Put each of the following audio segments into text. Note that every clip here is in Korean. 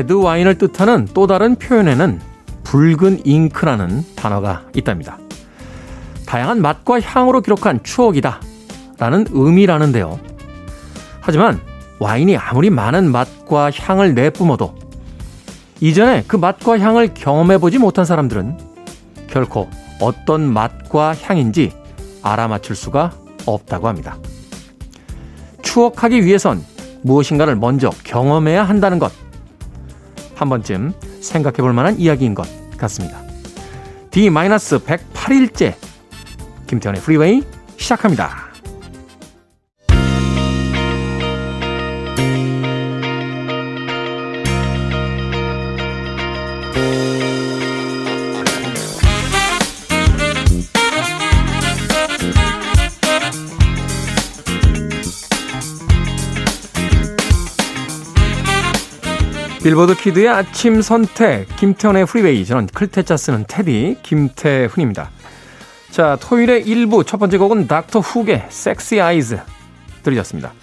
레드 와인을 뜻하는 또 다른 표현에는 붉은 잉크라는 단어가 있답니다. 다양한 맛과 향으로 기록한 추억이다. 라는 의미라는데요. 하지만 와인이 아무리 많은 맛과 향을 내뿜어도 이전에 그 맛과 향을 경험해보지 못한 사람들은 결코 어떤 맛과 향인지 알아맞힐 수가 없다고 합니다. 추억하기 위해선 무엇인가를 먼저 경험해야 한다는 것. 한 번쯤 생각해 볼 만한 이야기인 것 같습니다. D-108일째 김태현의 프리웨이 시작합니다. 빌보드 키드의 아침 선택, 김태훈의 프리웨이. 저는 클 태 자 쓰는 태디, 김태훈입니다. 자, 토요일의 1부 첫 번째 곡은 닥터 훅의 섹시 아이즈 들으셨습니다.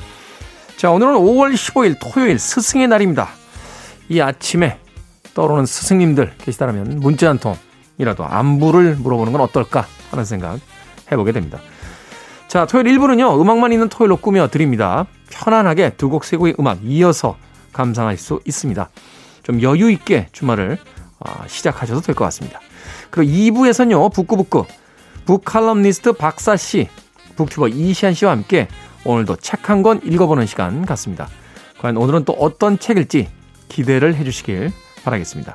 자, 오늘은 5월 15일 토요일 스승의 날입니다. 이 아침에 떠오르는 스승님들 계시다면 문자 한 통이라도 안부를 물어보는 건 어떨까 하는 생각 해보게 됩니다. 자, 토요일 1부는요, 음악만 있는 토요일로 꾸며 드립니다. 편안하게 두 곡, 세 곡의 음악 이어서 감상할 수 있습니다. 좀 여유 있게 주말을 아, 시작하셔도 될 것 같습니다. 그리고 2부에서는요, 북구북구, 북칼럼니스트 박사 씨, 북튜버 이시안 씨와 함께 오늘도 책 한 권 읽어보는 시간 같습니다. 과연 오늘은 또 어떤 책일지 기대를 해주시길 바라겠습니다.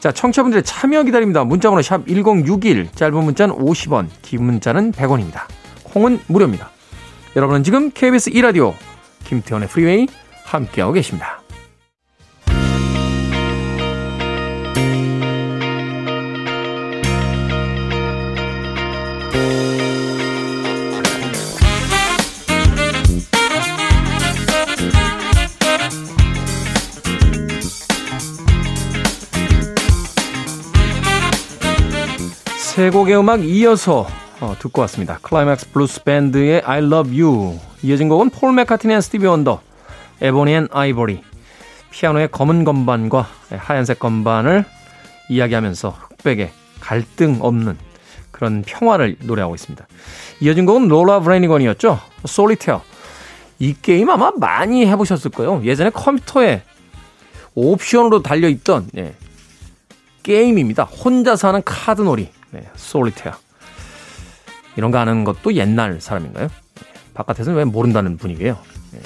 자, 청취자분들의 참여 기다립니다. 문자번호 샵 1061, 짧은 문자는 50원, 긴 문자는 100원입니다. 콩은 무료입니다. 여러분은 지금 KBS 2라디오 김태원의 프리웨이 함께하고 계십니다. 세 곡의 음악 이어서 어, 듣고 왔습니다. 클라이맥스 블루스 밴드의 I Love You 이어진 곡은 폴 맥카트니 and 스티비 원더 Ebony and Ivory 피아노의 검은 건반과 하얀색 건반을 이야기하면서 흑백의 갈등 없는 그런 평화를 노래하고 있습니다. 이어진 곡은 로라 브레니건이었죠. Solitaire. 이 게임 아마 많이 해보셨을 거예요. 예전에 컴퓨터에 옵션으로 달려있던 예, 게임입니다. 혼자서 하는 카드놀이. 네, Solitaire. 이런 거 하는 것도 옛날 사람인가요? 예, 바깥에서는 왜 모른다는 분위기예요. 예.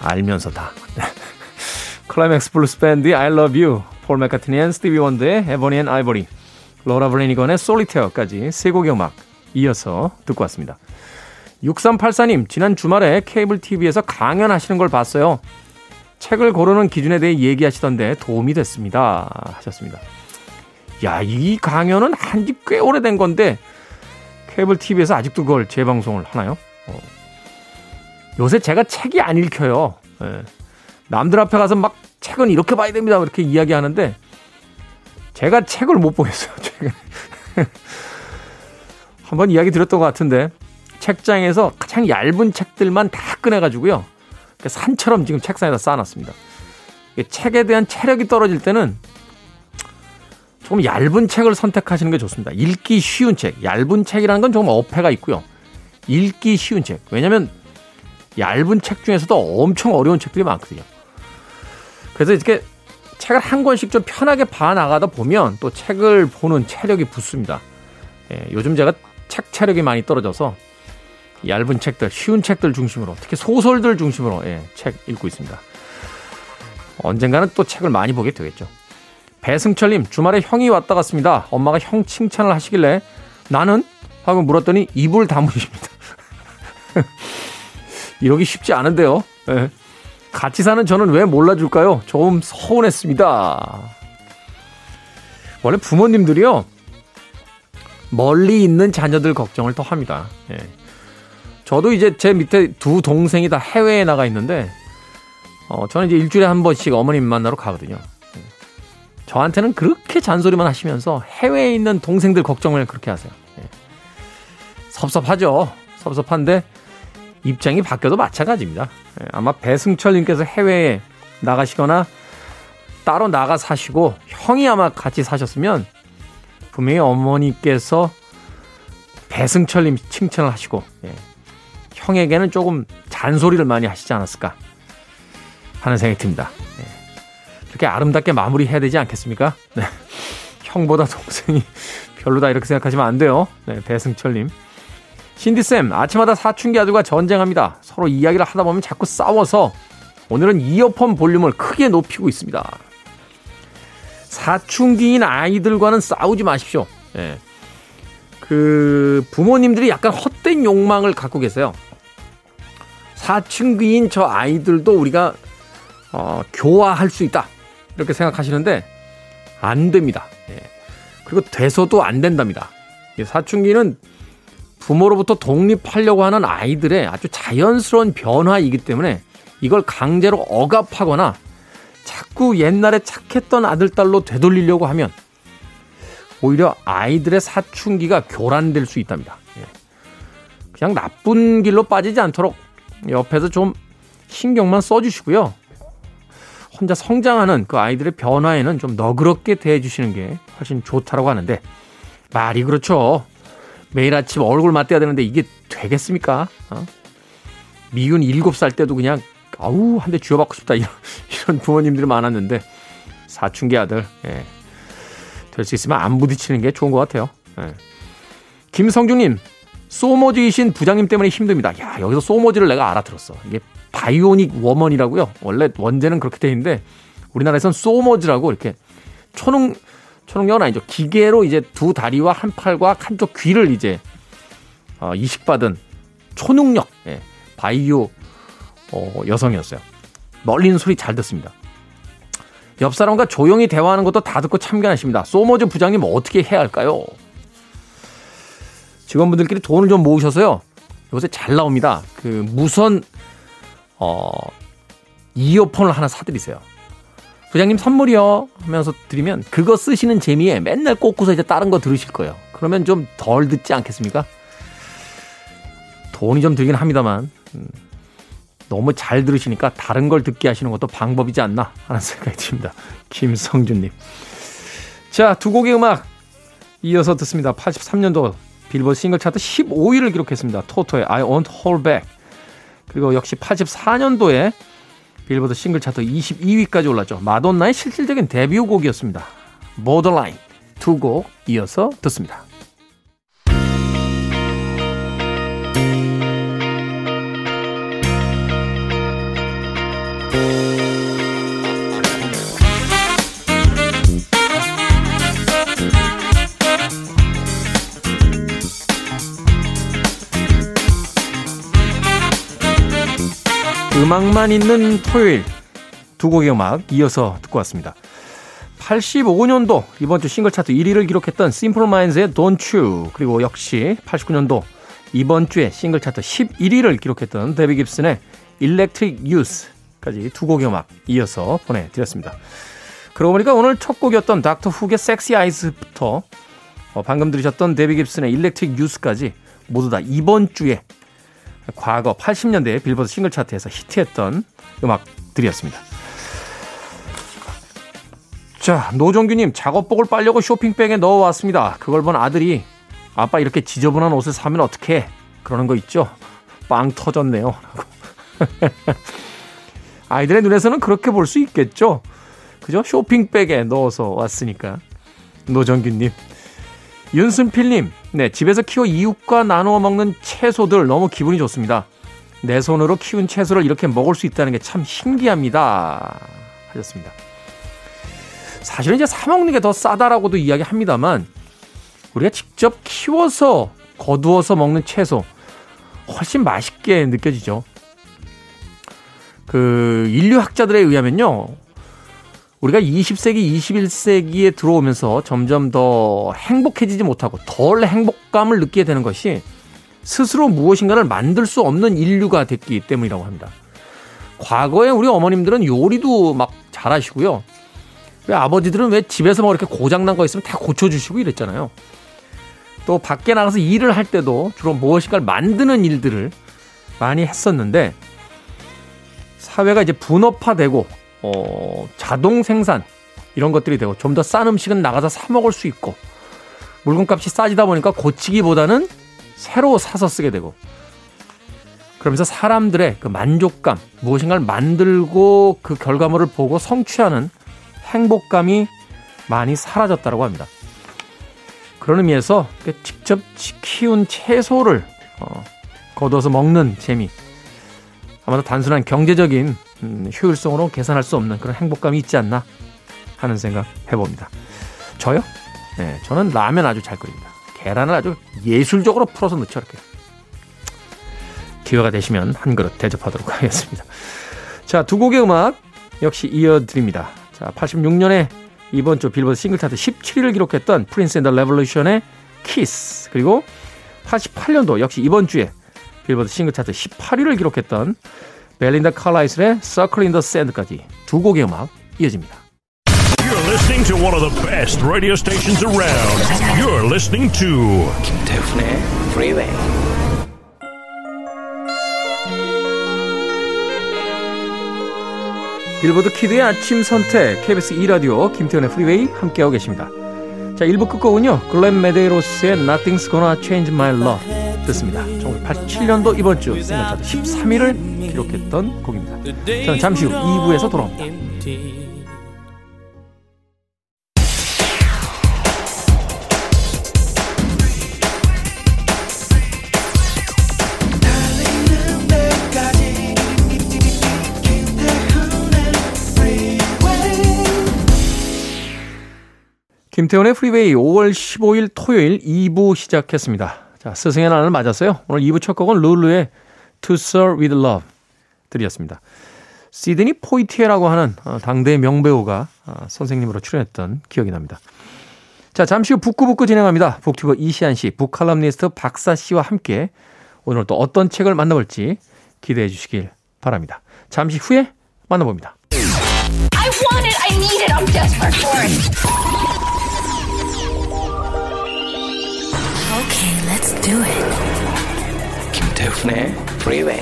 알면서 다. 클라이맥스 블루스 밴드의 I Love You, 폴 맥카트니 and 스티비 원더의 Ebony and Ivory, 로라 브레니건의 Solitaire까지 세 곡의 음악 이어서 듣고 왔습니다. 6384님, 지난 주말에 케이블 TV에서 강연하시는 걸 봤어요. 책을 고르는 기준에 대해 얘기하시던데 도움이 됐습니다. 하셨습니다. 야, 이 강연은 한 지 꽤 오래된 건데 케이블 TV에서 아직도 그걸 재방송을 하나요? 어. 요새 제가 책이 안 읽혀요. 예. 남들 앞에 가서 막 책은 이렇게 봐야 됩니다. 이렇게 이야기하는데 제가 책을 못 보겠어요. 책을. 한번 이야기 드렸던 것 같은데 책장에서 가장 얇은 책들만 다 꺼내가지고요. 산처럼 지금 책상에다 쌓아놨습니다. 책에 대한 체력이 떨어질 때는 조금 얇은 책을 선택하시는 게 좋습니다. 읽기 쉬운 책. 얇은 책이라는 건 조금 어폐가 있고요. 읽기 쉬운 책. 왜냐면 얇은 책 중에서도 엄청 어려운 책들이 많거든요. 그래서 이렇게 책을 한 권씩 좀 편하게 봐 나가다 보면 또 책을 보는 체력이 붙습니다. 예, 요즘 제가 책 체력이 많이 떨어져서 얇은 책들, 쉬운 책들 중심으로, 특히 소설들 중심으로 예, 책 읽고 있습니다. 언젠가는 또 책을 많이 보게 되겠죠. 배승철님, 주말에 형이 왔다 갔습니다. 엄마가 형 칭찬을 하시길래 나는? 하고 물었더니 입을 다무십니다. 이러기 쉽지 않은데요. 예. 같이 사는 저는 왜 몰라줄까요? 좀 서운했습니다. 원래 부모님들이요. 멀리 있는 자녀들 걱정을 더 합니다. 예. 저도 이제 제 밑에 두 동생이 다 해외에 나가 있는데, 어, 저는 이제 일주일에 한 번씩 어머님 만나러 가거든요. 예. 저한테는 그렇게 잔소리만 하시면서 해외에 있는 동생들 걱정을 그렇게 하세요. 예. 섭섭하죠. 섭섭한데, 입장이 바뀌어도 마찬가지입니다. 예, 아마 배승철님께서 해외에 나가시거나 따로 나가 사시고 형이 아마 같이 사셨으면 분명히 어머니께서 배승철님 칭찬을 하시고 예. 형에게는 조금 잔소리를 많이 하시지 않았을까 하는 생각이 듭니다. 예. 이렇게 아름답게 마무리해야 되지 않겠습니까? 네. 형보다 동생이 별로다 이렇게 생각하시면 안 돼요. 네, 배승철님. 신디쌤, 아침마다 사춘기 아들과 전쟁합니다. 서로 이야기를 하다 보면 자꾸 싸워서 오늘은 이어폰 볼륨을 크게 높이고 있습니다. 사춘기인 아이들과는 싸우지 마십시오. 예. 그 부모님들이 약간 헛된 욕망을 갖고 계세요. 사춘기인 저 아이들도 우리가 어, 교화할 수 있다 이렇게 생각하시는데 안 됩니다. 예. 그리고 돼서도 안 된답니다. 사춘기는 부모로부터 독립하려고 하는 아이들의 아주 자연스러운 변화이기 때문에 이걸 강제로 억압하거나 자꾸 옛날에 착했던 아들, 딸로 되돌리려고 하면 오히려 아이들의 사춘기가 교란될 수 있답니다. 예. 그냥 나쁜 길로 빠지지 않도록 옆에서 좀 신경만 써주시고요. 혼자 성장하는 그 아이들의 변화에는 좀 너그럽게 대해주시는 게 훨씬 좋다라고 하는데 말이 그렇죠. 매일 아침 얼굴 맞대야 되는데 이게 되겠습니까? 어? 미운 7살 때도 그냥 아우 한 대 쥐어받고 싶다 이런, 이런 부모님들이 많았는데 사춘기 아들 예. 될 수 있으면 안 부딪히는 게 좋은 것 같아요. 예. 김성중님 소모지이신 부장님 때문에 힘듭니다. 야 여기서 소모지를 내가 알아들었어. 이게 바이오닉 워먼이라고요. 원래 원제는 그렇게 돼 있는데 우리나라에선 소모지라고 이렇게 초능 초능력은 아니죠. 기계로 이제 두 다리와 한 팔과 한쪽 귀를 이제 어, 이식받은 초능력 예, 바이오 어, 여성이었어요. 멀리 있는 소리 잘 듣습니다. 옆 사람과 조용히 대화하는 것도 다 듣고 참견하십니다. 소머즈 부장님 어떻게 해야 할까요? 직원분들끼리 돈을 좀 모으셔서요. 요새 잘 나옵니다. 그 무선 어 이어폰을 하나 사드리세요. 부장님 선물이요 하면서 드리면 그거 쓰시는 재미에 맨날 꽂고서 이제 다른 거 들으실 거예요. 그러면 좀 덜 듣지 않겠습니까? 돈이 좀 들긴 합니다만 음, 너무 잘 들으시니까 다른 걸 듣게 하시는 것도 방법이지 않나 하는 생각이 듭니다. 김성준님. 자, 두 곡의 음악 이어서 듣습니다. 83년도 빌보드 싱글 차트 15위를 기록했습니다. 토토의 I Won't Hold Back. 그리고 역시 84년도에 빌보드 싱글 차트 22위까지 올랐죠. 마돈나의 실질적인 데뷔곡이었습니다. Borderline 두 곡 이어서 듣습니다. 음악만 있는 토요일 두 곡의 음악 이어서 듣고 왔습니다. 85년도 이번 주 싱글 차트 1위를 기록했던 Simple Minds의 Don't You 그리고 역시 89년도 이번 주에 싱글 차트 11위를 기록했던 데비 깁슨의 Electric Youth까지 두 곡의 음악 이어서 보내드렸습니다. 그러고 보니까 오늘 첫 곡이었던 닥터 훅의 섹시 아이즈부터 어, 방금 들으셨던 데비 깁슨의 Electric Youth까지 모두 다 이번 주에 과거 80년대 빌보드 싱글 차트에서 히트했던 음악들이었습니다. 자, 노정규님, 작업복을 빨려고 쇼핑백에 넣어왔습니다. 그걸 본 아들이, 아빠 이렇게 지저분한 옷을 사면 어떡해? 그러는 거 있죠? 빵 터졌네요. 아이들의 눈에서는 그렇게 볼 수 있겠죠? 그죠? 쇼핑백에 넣어서 왔으니까. 노정규님. 윤순필님, 네, 집에서 키워 이웃과 나누어 먹는 채소들 너무 기분이 좋습니다. 내 손으로 키운 채소를 이렇게 먹을 수 있다는 게 참 신기합니다. 하셨습니다. 사실은 이제 사먹는 게 더 싸다라고도 이야기합니다만, 우리가 직접 키워서 거두어서 먹는 채소, 훨씬 맛있게 느껴지죠. 그, 인류학자들에 의하면요, 우리가 20세기, 21세기에 들어오면서 점점 더 행복해지지 못하고 덜 행복감을 느끼게 되는 것이 스스로 무엇인가를 만들 수 없는 인류가 됐기 때문이라고 합니다. 과거에 우리 어머님들은 요리도 막 잘하시고요. 왜 아버지들은 왜 집에서 뭐 이렇게 고장난 거 있으면 다 고쳐주시고 이랬잖아요. 또 밖에 나가서 일을 할 때도 주로 무엇인가를 만드는 일들을 많이 했었는데 사회가 이제 분업화되고 어, 자동 생산 이런 것들이 되고 좀 더 싼 음식은 나가서 사 먹을 수 있고 물건값이 싸지다 보니까 고치기보다는 새로 사서 쓰게 되고 그러면서 사람들의 그 만족감, 무엇인가를 만들고 그 결과물을 보고 성취하는 행복감이 많이 사라졌다고 합니다. 그런 의미에서 직접 키운 채소를 어, 걷어서 먹는 재미. 아마도 단순한 경제적인 음, 효율성으로 계산할 수 없는 그런 행복감이 있지 않나 하는 생각 해봅니다. 저요? 네, 저는 라면 아주 잘 끓입니다. 계란을 아주 예술적으로 풀어서 넣죠, 이렇게. 기회가 되시면 한 그릇 대접하도록 하겠습니다. 자, 두 곡의 음악 역시 이어드립니다. 자, 86년에 이번 주 빌보드 싱글 차트 17위를 기록했던 Prince and the Revolution의 키스 그리고 88년도 역시 이번 주에 빌보드 싱글 차트 18위를 기록했던 벨린다 칼라일의 Circle in the Sand까지 두 곡의 음악 이어집니다. You're listening to one of the best radio stations around. You're listening to 김태훈의 Freeway. 빌보드 키드의 아침 선택 KBS 2라디오 김태훈의 프리웨이 함께하고 계십니다. 자 1부 끝곡은요. 글렌 메데이로스의 Nothing's Gonna Change My Love 듣습니다. 1987년도 이번 주 싱글 차트 13위를 기록했던 곡입니다. 저는 잠시 후 2부에서 돌아옵니다. 김태훈의 프리웨이 5월 15일 토요일 2부 시작했습니다. 자, 스승의 날을 맞았어요. 오늘 2부 첫 곡은 룰루의 To Sir With Love 들으셨습니다. 시드니 포이티에라고 하는 어, 당대 명배우가 어, 선생님으로 출연했던 기억이 납니다. 자, 잠시 후 북구북구 진행합니다. 북튜버 이시안 씨, 북칼럼니스트 박사 씨와 함께 오늘 또 어떤 책을 만나볼지 기대해 주시길 바랍니다. 잠시 후에 만나봅니다. I want it. I need it. I'm desperate for it. Okay, let's do it. 김태훈의 Freeway.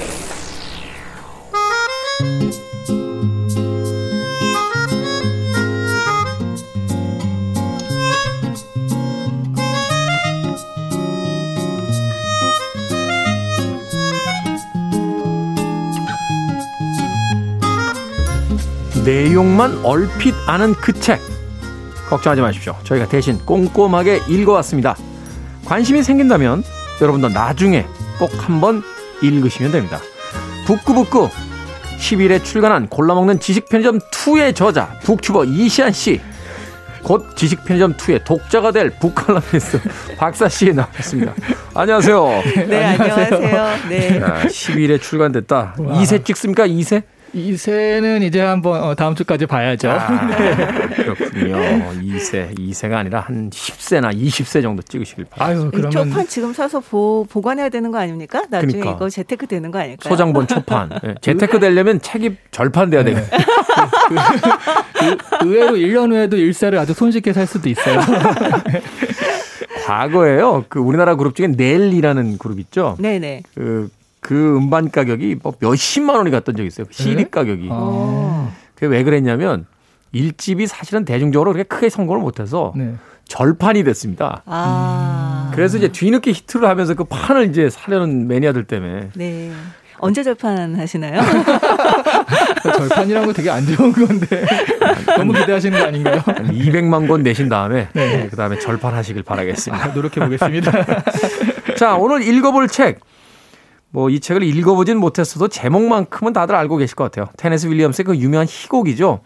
내용만 얼핏 아는 그 책. 걱정하지 마십시오. 저희가 대신 꼼꼼하게 읽어왔습니다. 관심이 생긴다면 여러분도 나중에 꼭 한번 읽으시면 됩니다. 북구북구 10일에 출간한 골라먹는 지식편의점 2의 저자 북튜버 이시안 씨. 곧 지식편의점 2의 독자가 될 북칼럼니스트 박사 씨 나왔습니다. 안녕하세요. 네, 안녕하세요. 네. 자, 10일에 출간됐다. 2세 찍습니까? 2세? 이세는 이제 한번 어, 다음 주까지 봐야죠. 아, 그렇군요. 2세, 2세가 아니라 한 10세나 20세 정도 찍으시길 바랍니다. 아유 이 그러면 초판 지금 사서 보, 보관해야 되는 거 아닙니까? 나중에 그러니까. 이거 재테크 되는 거 아닐까요? 소장본 초판. 예, 재테크 되려면 책이 절판돼야 네. 되거든요. 의- 의외로 1년 후에도 일세를 아주 손쉽게 살 수도 있어요. 과거에요. 그 우리나라 그룹 중에 넬이라는 그룹 있죠. 네네. 그, 그 음반 가격이 뭐 몇십만 원이 갔던 적이 있어요. 그 CD 네? 가격이. 아, 그게 왜 그랬냐면 일집이 사실은 대중적으로 그렇게 크게 성공을 못해서 네. 절판이 됐습니다. 아. 그래서 이제 뒤늦게 히트를 하면서 그 판을 이제 사려는 매니아들 때문에 네. 언제 절판 하시나요? 절판이라는 거 되게 안 좋은 건데 너무 기대하시는 거 아닌가요? 한 200만 권 내신 다음에 네. 그 다음에 절판하시길 바라겠습니다. 노력해 보겠습니다. 자, 오늘 읽어볼 책. 뭐 이 책을 읽어보진 못했어도 제목만큼은 다들 알고 계실 것 같아요. 테네스 윌리엄스의 그 유명한 희곡이죠.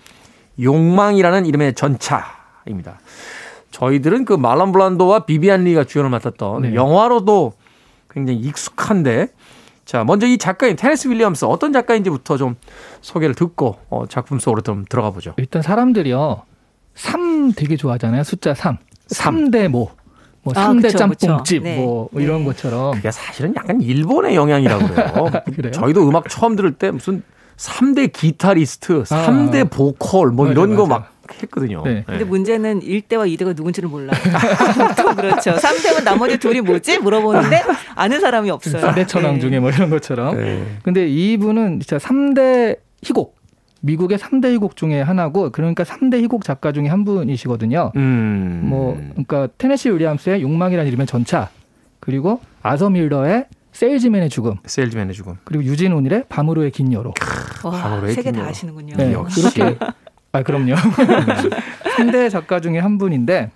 욕망이라는 이름의 전차입니다. 저희들은 그 말론 블란도와 비비안 리가 주연을 맡았던 네. 영화로도 굉장히 익숙한데 자, 먼저 이 작가인 테네스 윌리엄스 어떤 작가인지부터 좀 소개를 듣고 어, 작품 속으로 좀 들어가 보죠. 일단 사람들이요. 3 되게 좋아하잖아요. 숫자 3. 삼. 3대 뭐. 뭐 아, 3대 그쵸, 짬뽕집 그쵸. 네. 뭐 이런 네. 것처럼 그게 사실은 약간 일본의 영향이라고 그래요. 그래요? 저희도 음악 처음 들을 때 무슨 3대 기타리스트, 아. 3대 보컬 뭐 맞아, 이런 거. 막 했거든요. 네. 근데 문제는 1대와 2대가 누군지를 몰라요. 또 그렇죠. 3대면 나머지 둘이 뭐지? 물어보는데 아는 사람이 없어요. 4대 천왕 네. 중에 뭐 이런 것처럼. 네. 근데 이분은 진짜 3대 희곡 미국의 3대 희곡 중에 하나고 그러니까 3대 희곡 작가 중에 한 분이시거든요. 음. 뭐 그러니까 테네시 윌리엄스의 욕망이라는 이름의 전차 그리고 아서 밀러의 세일즈맨의 죽음 세일즈맨의 죽음. 그리고 유진 오닐의 밤으로의 긴 여로 와, 바로의 세개 다. 아시는군요. 네, 역시. 이렇게 아 그럼요. 3대 작가 중에 한 분인데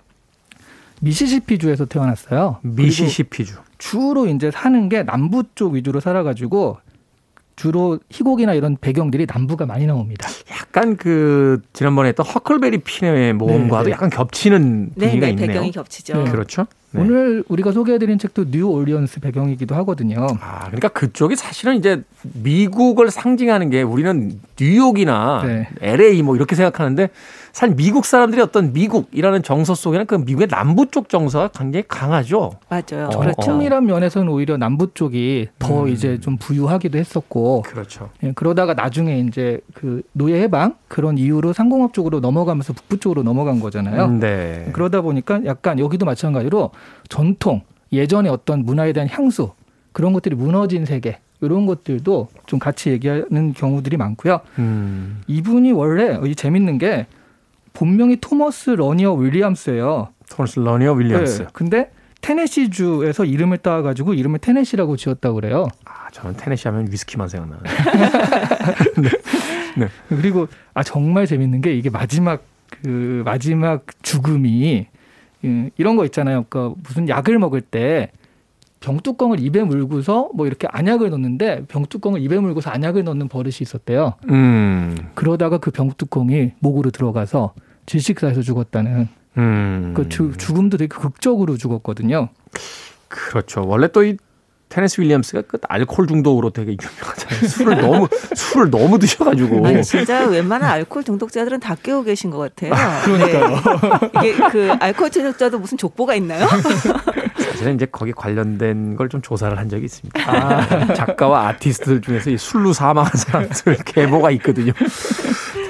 미시시피 주에서 태어났어요. 미시시피주. 주로 이제 사는 게 남부 쪽 위주로 살아가지고 주로 희곡이나 이런 배경들이 남부가 많이 나옵니다. 약간 그 지난번에 했던 허클베리 핀의 모험과도 네, 네. 약간 겹치는 네, 분위기가 네, 있네요. 배경이 겹치죠. 네. 그렇죠. 네. 오늘 우리가 소개해드린 책도 뉴 올리언스 배경이기도 하거든요. 아, 그러니까 그쪽이 사실은 이제 미국을 상징하는 게 우리는 뉴욕이나 네. LA 뭐 이렇게 생각하는데 사실 미국 사람들이 어떤 미국이라는 정서 속에는 그 미국의 남부 쪽 정서가 굉장히 강하죠. 맞아요. 어, 그렇죠. 정통이란 면에서는 오히려 남부 쪽이 더 음. 이제 좀 부유하기도 했었고 그렇죠. 예, 그러다가 나중에 이제 그 노예 해방 그런 이유로 상공업 쪽으로 넘어가면서 북부 쪽으로 넘어간 거잖아요. 네. 그러다 보니까 약간 여기도 마찬가지로 전통 예전의 어떤 문화에 대한 향수 그런 것들이 무너진 세계 이런 것들도 좀 같이 얘기하는 경우들이 많고요. 음. 이분이 원래 이 재밌는 게 본명이 토머스 러니어 윌리엄스예요. 토머스 러니어 윌리엄스. 네, 근데 테네시 주에서 이름을 따가지고 이름을 테네시라고 지었다고 그래요. 아, 저는 테네시 하면 위스키만 생각나요. 그리고 아 정말 재밌는 게 이게 마지막 그 마지막 죽음이 예, 이런 거 있잖아요. 그러니까 무슨 약을 먹을 때 병뚜껑을 입에 물고서 뭐 이렇게 안약을 넣는데 병뚜껑을 입에 물고서 안약을 넣는 버릇이 있었대요. 음. 그러다가 그 병뚜껑이 목으로 들어가서 질식사에서 죽었다는 음. 그 주- 죽음도 되게 극적으로 죽었거든요. 그렇죠. 원래 또 이 테네스 윌리엄스가 그 알코올 중독으로 되게 유명하잖아요. 술을 너무 술을 너무 드셔가지고 아니 진짜 웬만한 알코올 중독자들은 다 깨고 계신 것 같아요. 그러니까요. 네. 이게 그 알코올 중독자도 무슨 족보가 있나요? 사실은 이제 거기 관련된 걸 좀 조사를 한 적이 있습니다. 아, 작가와 아티스트들 중에서 이 술로 사망한 사람들 계보가 있거든요.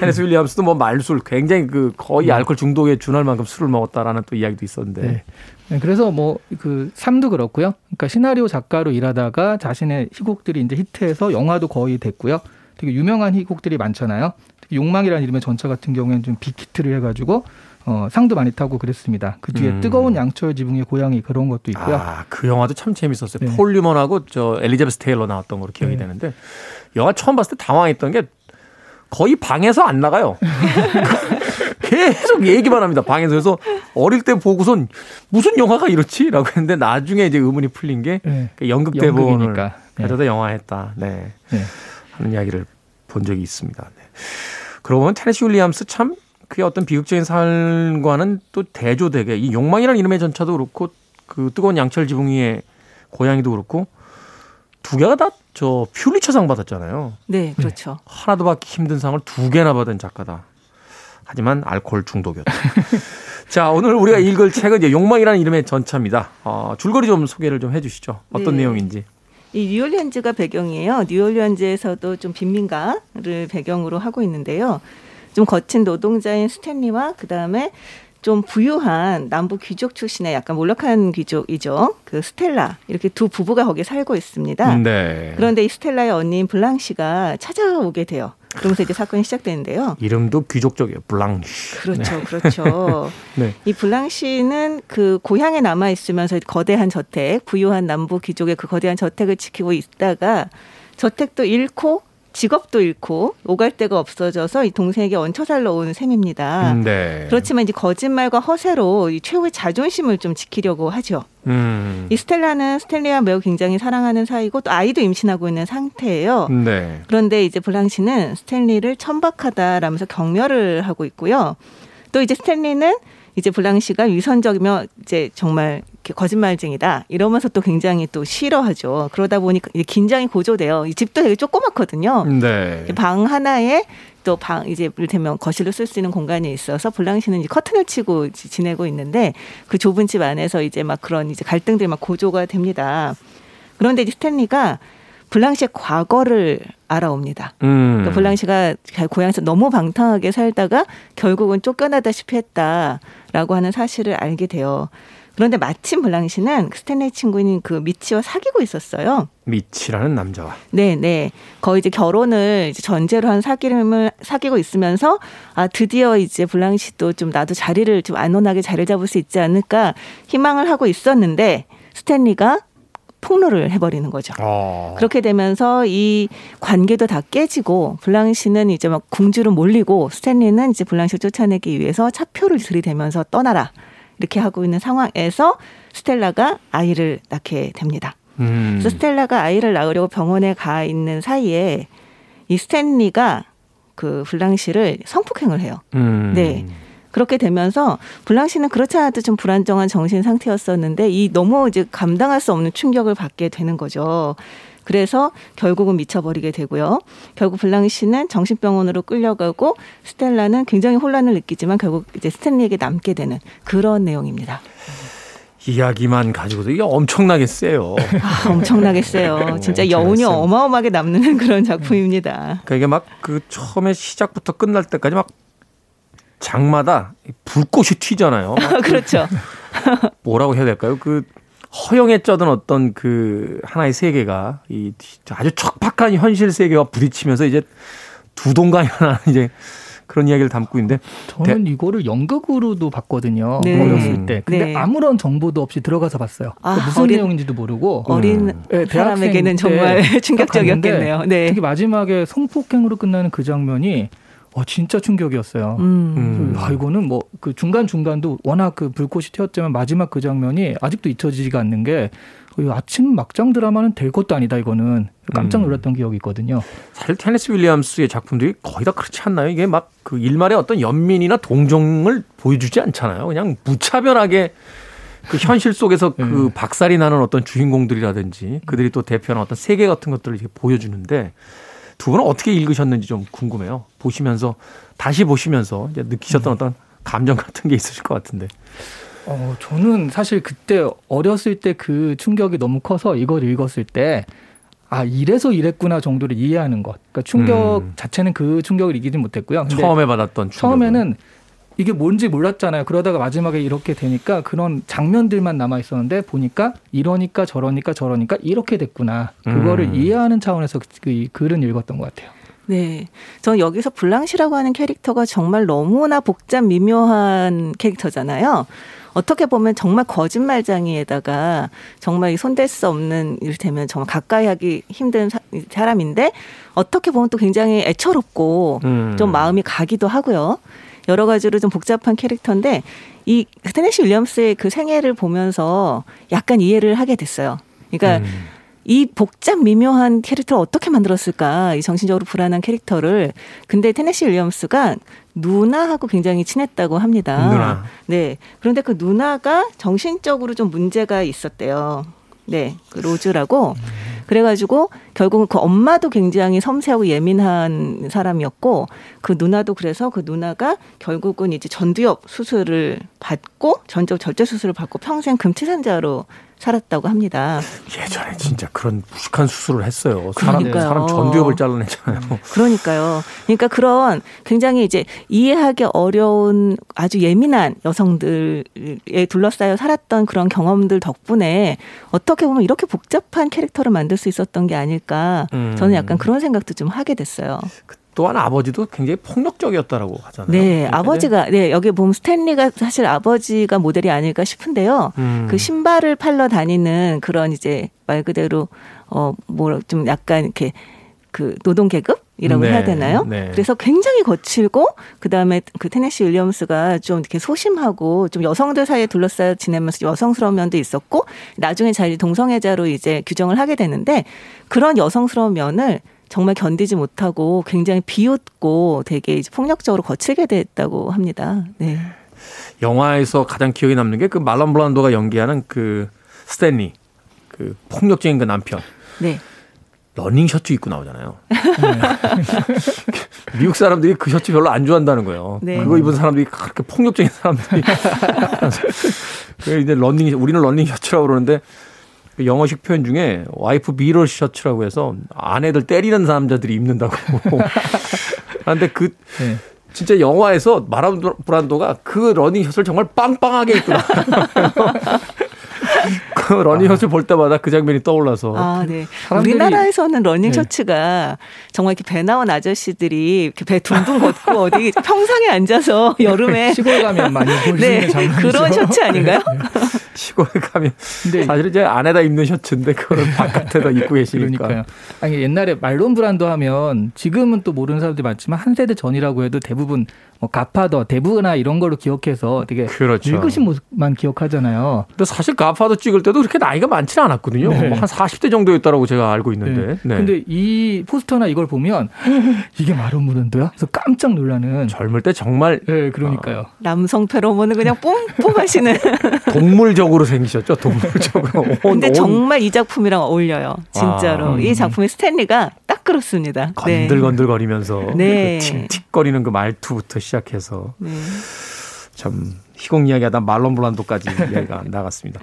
테네스 윌리엄스도 뭐 말술 굉장히 그 거의 알코올 중독에 준할 만큼 술을 먹었다라는 또 이야기도 있었는데. 네. 네, 그래서 뭐 그 삶도 그렇고요. 그러니까 시나리오 작가로 일하다가 자신의 희곡들이 이제 히트해서 영화도 거의 됐고요. 되게 유명한 희곡들이 많잖아요. 특히 욕망이라는 이름의 전차 같은 경우에는 좀 빅히트를 해가지고 어, 상도 많이 타고 그랬습니다. 그 뒤에 음. 뜨거운 양철 지붕의 고양이 그런 것도 있고요. 아, 그 영화도 참 재밌었어요. 네. 폴 뉴먼하고 저 엘리자베스 테일러 나왔던 걸로 기억이 네. 되는데 영화 처음 봤을 때 당황했던 게 거의 방에서 안 나가요. 계속 얘기만 합니다. 방에서 그래서 어릴 때 보고선 무슨 영화가 이렇지라고 했는데 나중에 이제 의문이 풀린 게 네. 그 연극 대본을. 네. 가져다 영화했다. 네. 네. 하는 이야기를 본 적이 있습니다. 네. 그러고 보면 테네시 윌리엄스 참 그의 어떤 비극적인 삶과는 또 대조되게 이 욕망이라는 이름의 전차도 그렇고 그 뜨거운 양철 지붕 위의 고양이도 그렇고 두 개가 다 저 퓰리처상 받았잖아요. 네, 그렇죠. 하나도 받기 힘든 상을 두 개나 받은 작가다. 하지만 알코올 중독이었다. 자, 오늘 우리가 읽을 책은 이제 욕망이라는 이름의 전차입니다. 어, 줄거리 좀 소개를 좀 해주시죠. 어떤 네. 내용인지. 이 뉴올리언즈가 배경이에요. 뉴올리언즈에서도 좀 빈민가를 배경으로 하고 있는데요. 좀 거친 노동자인 스탠리와 그 다음에 좀 부유한 남부 귀족 출신의 약간 몰락한 귀족이죠. 그 스텔라 이렇게 두 부부가 거기 살고 있습니다. 네. 그런데 이 스텔라의 언니인 블랑시가 찾아오게 돼요. 그러면서 이제 사건이 시작되는데요. 이름도 귀족적이에요. 블랑쉬. 그렇죠, 그렇죠. 네. 이 블랑시는 그 고향에 남아 있으면서 거대한 저택, 부유한 남부 귀족의 그 거대한 저택을 지키고 있다가 저택도 잃고 직업도 잃고 오갈 데가 없어져서 이 동생에게 얹혀 살러 온 셈입니다. 음, 네. 그렇지만 이제 거짓말과 허세로 이 최후의 자존심을 좀 지키려고 하죠. 음. 이 스텔라는 스텔리와 매우 굉장히 사랑하는 사이고 또 아이도 임신하고 있는 상태예요. 네. 그런데 이제 블랑시는 스탠리를 천박하다라면서 경멸을 하고 있고요. 또 이제 스탠리는 이제 블랑시가 위선적이며 이제 정말 거짓말쟁이다 이러면서 또 굉장히 또 싫어하죠. 그러다 보니까 긴장이 고조돼요. 이 집도 되게 조그맣거든요. 네. 방 하나에 또 방 이제 이를테면 거실로 쓸 수 있는 공간이 있어서 블랑시는 이제 커튼을 치고 지- 지내고 있는데 그 좁은 집 안에서 이제 막 그런 이제 갈등들이 막 고조가 됩니다. 그런데 이제 스탠리가 블랑시의 과거를 알아옵니다. 음. 그러니까 블랑시가 고향에서 너무 방탕하게 살다가 결국은 쫓겨나다시피 했다 라고 하는 사실을 알게 돼요. 그런데 마침 블랑시는 스탠리 친구인 그 미치와 사귀고 있었어요. 미치라는 남자와. 네, 네. 거의 이제 결혼을 이제 전제로 한 사귐을 사귀고 있으면서 아 드디어 이제 블랑시도 좀 나도 자리를 좀 안온하게 자리를 잡을 수 있지 않을까 희망을 하고 있었는데 스탠리가 폭로를 해버리는 거죠. 어. 그렇게 되면서 이 관계도 다 깨지고 블랑시는 이제 막 궁지로 몰리고 스탠리는 이제 블랑시를 쫓아내기 위해서 차표를 들이대면서 떠나라 이렇게 하고 있는 상황에서 스텔라가 아이를 낳게 됩니다. 음. 그래서 스텔라가 아이를 낳으려고 병원에 가 있는 사이에 이 스탠리가 그 블랑시를 성폭행을 해요. 음. 네. 그렇게 되면서 블랑시는 그렇지 않아도 좀 불안정한 정신 상태였었는데 이 너무 이제 감당할 수 없는 충격을 받게 되는 거죠. 그래서 결국은 미쳐버리게 되고요. 결국 블랑시는 정신병원으로 끌려가고 스텔라는 굉장히 혼란을 느끼지만 결국 이제 스탠리에게 남게 되는 그런 내용입니다. 이야기만 가지고도 이게 엄청나게 세요. 아, 엄청나게 세요. 진짜 엄청나게 여운이. 어마어마하게 남는 그런 작품입니다. 그러니까 이게 막 그 처음에 시작부터 끝날 때까지 막 장마다 불꽃이 튀잖아요. 막 그렇죠. 뭐라고 해야 될까요? 그 허영에 쩌든 어떤 그 하나의 세계가 이 아주 척박한 현실 세계와 부딪히면서 이제 두 동강이 하나 이제 그런 이야기를 담고 있는데 저는 이거를 연극으로도 봤거든요. 네. 어렸을 때. 근데 네. 아무런 정보도 없이 들어가서 봤어요. 아, 그러니까 무슨 어린- 내용인지도 모르고. 어린 네, 사람에게는 정말 때 충격적이었겠네요. 네. 특히 마지막에 성폭행으로 끝나는 그 장면이 어, 진짜 충격이었어요. 음. 음. 아, 이거는 뭐 그 중간 중간도 워낙 그 불꽃이 튀었지만 마지막 그 장면이 아직도 잊혀지지가 않는 게 어, 아침 막장 드라마는 될 것도 아니다 이거는 깜짝 음. 놀랐던 기억이 있거든요. 사실 테니스 윌리엄스의 작품들이 거의 다 그렇지 않나요? 이게 막 그 일말의 어떤 연민이나 동정을 보여주지 않잖아요. 그냥 무차별하게 그 현실 속에서 그 음. 박살이 나는 어떤 주인공들이라든지 그들이 또 대표하는 어떤 세계 같은 것들을 이렇게 보여주는데 두 분은 어떻게 읽으셨는지 좀 궁금해요. 보시면서 다시 보시면서 이제 느끼셨던 어떤 감정 같은 게 있으실 것 같은데. 어, 저는 사실 그때 어렸을 때 그 충격이 너무 커서 이걸 읽었을 때 아, 이래서 이랬구나 정도를 이해하는 것. 그러니까 충격 음. 자체는 그 충격을 이기지 못했고요. 처음에 받았던 충격은. 처음에는 이게 뭔지 몰랐잖아요. 그러다가 마지막에 이렇게 되니까 그런 장면들만 남아 있었는데 보니까 이러니까 저러니까 저러니까 이렇게 됐구나. 그거를 음. 이해하는 차원에서 그, 이 글은 읽었던 것 같아요. 네. 저는 여기서 블랑시라고 하는 캐릭터가 정말 너무나 복잡 미묘한 캐릭터잖아요. 어떻게 보면 정말 거짓말장이에다가 정말 이 손댈 수 없는 이를테면 정말 가까이 하기 힘든 사, 사람인데 어떻게 보면 또 굉장히 애처롭고 음. 좀 마음이 가기도 하고요. 여러 가지로 좀 복잡한 캐릭터인데 이 테네시 윌리엄스의 그 생애를 보면서 약간 이해를 하게 됐어요. 그러니까 음. 이 복잡 미묘한 캐릭터를 어떻게 만들었을까? 이 정신적으로 불안한 캐릭터를. 근데 테네시 윌리엄스가 누나하고 굉장히 친했다고 합니다. 누나. 네. 그런데 그 누나가 정신적으로 좀 문제가 있었대요. 네. 그 로즈라고. 그래가지고 결국은 그 엄마도 굉장히 섬세하고 예민한 사람이었고 그 누나도 그래서 그 누나가 결국은 이제 전두엽 수술을 받고 전적 절제 수술을 받고 평생 금치산자로 살았다고 합니다. 예전에 진짜 그런 무식한 수술을 했어요. 사람, 그러니까요. 사람 전두엽을 잘라내잖아요. 그러니까요. 그러니까 그런 굉장히 이제 이해하기 어려운 아주 예민한 여성들에 둘러싸여 살았던 그런 경험들 덕분에 어떻게 보면 이렇게 복잡한 캐릭터를 만들 수 있었던 게 아닐까. 음. 저는 약간 그런 생각도 좀 하게 됐어요. 또한 아버지도 굉장히 폭력적이었다라고 하잖아요. 네, 아버지가 네 여기 보면 스탠리가 사실 아버지가 모델이 아닐까 싶은데요. 음. 그 신발을 팔러 다니는 그런 이제 말 그대로 어뭐 좀 약간 이렇게 그 노동 계급이라고 네, 해야 되나요? 네. 그래서 굉장히 거칠고 그 다음에 그 테네시 윌리엄스가 좀 이렇게 소심하고 좀 여성들 사이에 둘러싸여 지내면서 여성스러운 면도 있었고 나중에 자기 동성애자로 이제 규정을 하게 되는데 그런 여성스러운 면을 정말 견디지 못하고 굉장히 비웃고 되게 폭력적으로 거칠게 됐다고 합니다. 네. 영화에서 가장 기억에 남는 게 그 말론 블란도가 연기하는 그 스탠리 그 폭력적인 그 남편 네. 러닝 셔츠 입고 나오잖아요. 미국 사람들이 그 셔츠 별로 안 좋아한다는 거예요. 네. 그거 입은 사람들이 그렇게 폭력적인 사람들이. 그래서 이제 러닝 우리는 러닝 셔츠라고 그러는데 그 영어식 표현 중에 wife beater 셔츠라고 해서 아내들 때리는 남자들이 입는다고. 그런데 그 네. 진짜 영화에서 말론 브란도가 그 러닝 샤쓰를 정말 빵빵하게 나와요. 그 러닝샤쓰를 볼 때마다 그 장면이 떠올라서 아, 네. 사람들이- 우리나라에서는 러닝 네. 셔츠가 정말 이렇게 배 나온 아저씨들이 이렇게 배 둥둥 걷고 어디 평상에 앉아서 여름에 시골 가면 많이 볼수 네, 장면이죠. 그런 셔츠 아닌가요? 시골에 가면 근데 사실 이제 안에다 입는 셔츠인데 그거를 바깥에다 입고 계시니까 그러니까요. 아니 옛날에 말론 브란도 하면 지금은 또 모르는 사람들이 많지만 한 세대 전이라고 해도 대부분 뭐 가파더, 데브나 이런 걸로 기억해서 되게 그렇죠. 늙으신 모습만 기억하잖아요. 근데 사실 가파도 찍을 때도 그렇게 나이가 많지는 않았거든요. 네. 뭐 한 40대 정도였다라고 제가 알고 있는데. 네. 근데 이 포스터나 이걸 보면 이게 말론 브란도야? 그래서 깜짝 놀라는. 젊을 때 정말 네, 그러니까요. 남성 페로몬은 그냥 뽐뽐하시는. 동물적으로 생기셨죠. 동물적으로. 온- 근데 온 정말 이 작품이랑 어울려요. 진짜로. 아, 이 작품의 스탠리가 딱 그렇습니다. 네. 건들건들거리면서 네. 그 틱틱거리는 그 말투부터 시작해서 네. 참 희곡 이야기하다 말론 블란도까지 이야기가 나갔습니다.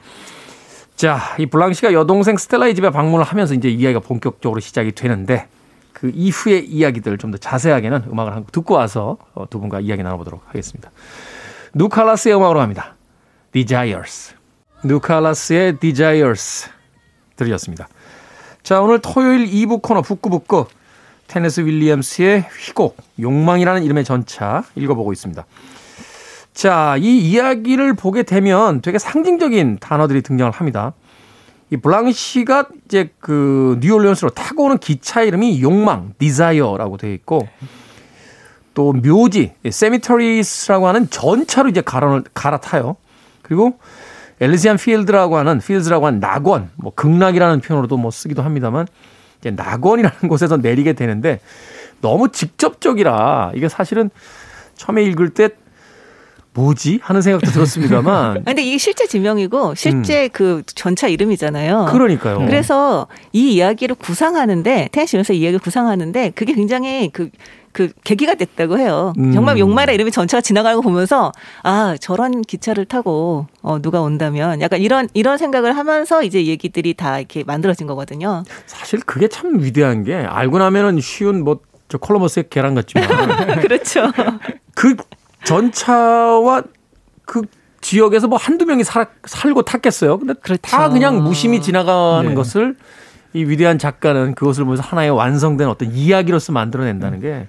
자, 이 블랑 씨가 여동생 스텔라의 집에 방문을 하면서 이제 이야기가 본격적으로 시작이 되는데 그 이후의 이야기들 좀더 자세하게는 음악을 한 곡 듣고 와서 어, 두 분과 이야기 나눠보도록 하겠습니다. 누칼라스의 음악으로 합니다. Desires. 누칼라스의 Desires 들으셨습니다. 자, 오늘 토요일 2부 코너 북구북구 테네시 윌리엄스의 희곡 욕망이라는 이름의 전차 읽어보고 있습니다. 자, 이 이야기를 보게 되면 되게 상징적인 단어들이 등장을 합니다. 이 블랑시가 이제 그 뉴올리언스로 타고 오는 기차 이름이 욕망, Desire라고 되어 있고 또 묘지, Cemeteries라고 하는 전차로 이제 갈아, 갈아타요. 그리고 엘리시안 필드라고 하는 필드라고 하는 낙원, 뭐 극락이라는 표현으로도 뭐 쓰기도 합니다만 이제 낙원이라는 곳에서 내리게 되는데 너무 직접적이라 이게 사실은 처음에 읽을 때 뭐지 하는 생각도 들었습니다만 근데 이게 실제 지명이고 실제 그 전차 이름이잖아요. 음. 그러니까요. 그래서 이 이야기를 구상하는데 테니스 연서 이야기를 구상하는데 그게 굉장히 그, 그 계기가 됐다고 해요. 음. 정말 용마라 이름이 전차가 지나가는 거 보면서 아 저런 기차를 타고 어, 누가 온다면 약간 이런 이런 생각을 하면서 이제 얘기들이 다 이렇게 만들어진 거거든요. 사실 그게 참 위대한 게 알고 나면은 쉬운 뭐 저 콜럼버스의 계란 같지만 그렇죠. 그 전차와 그 지역에서 뭐 한두 명이 살, 살고 탔겠어요. 근데 그렇죠. 다 그냥 무심히 지나가는 네. 것을 이 위대한 작가는 그것을 보면서 하나의 완성된 어떤 이야기로서 만들어낸다는 게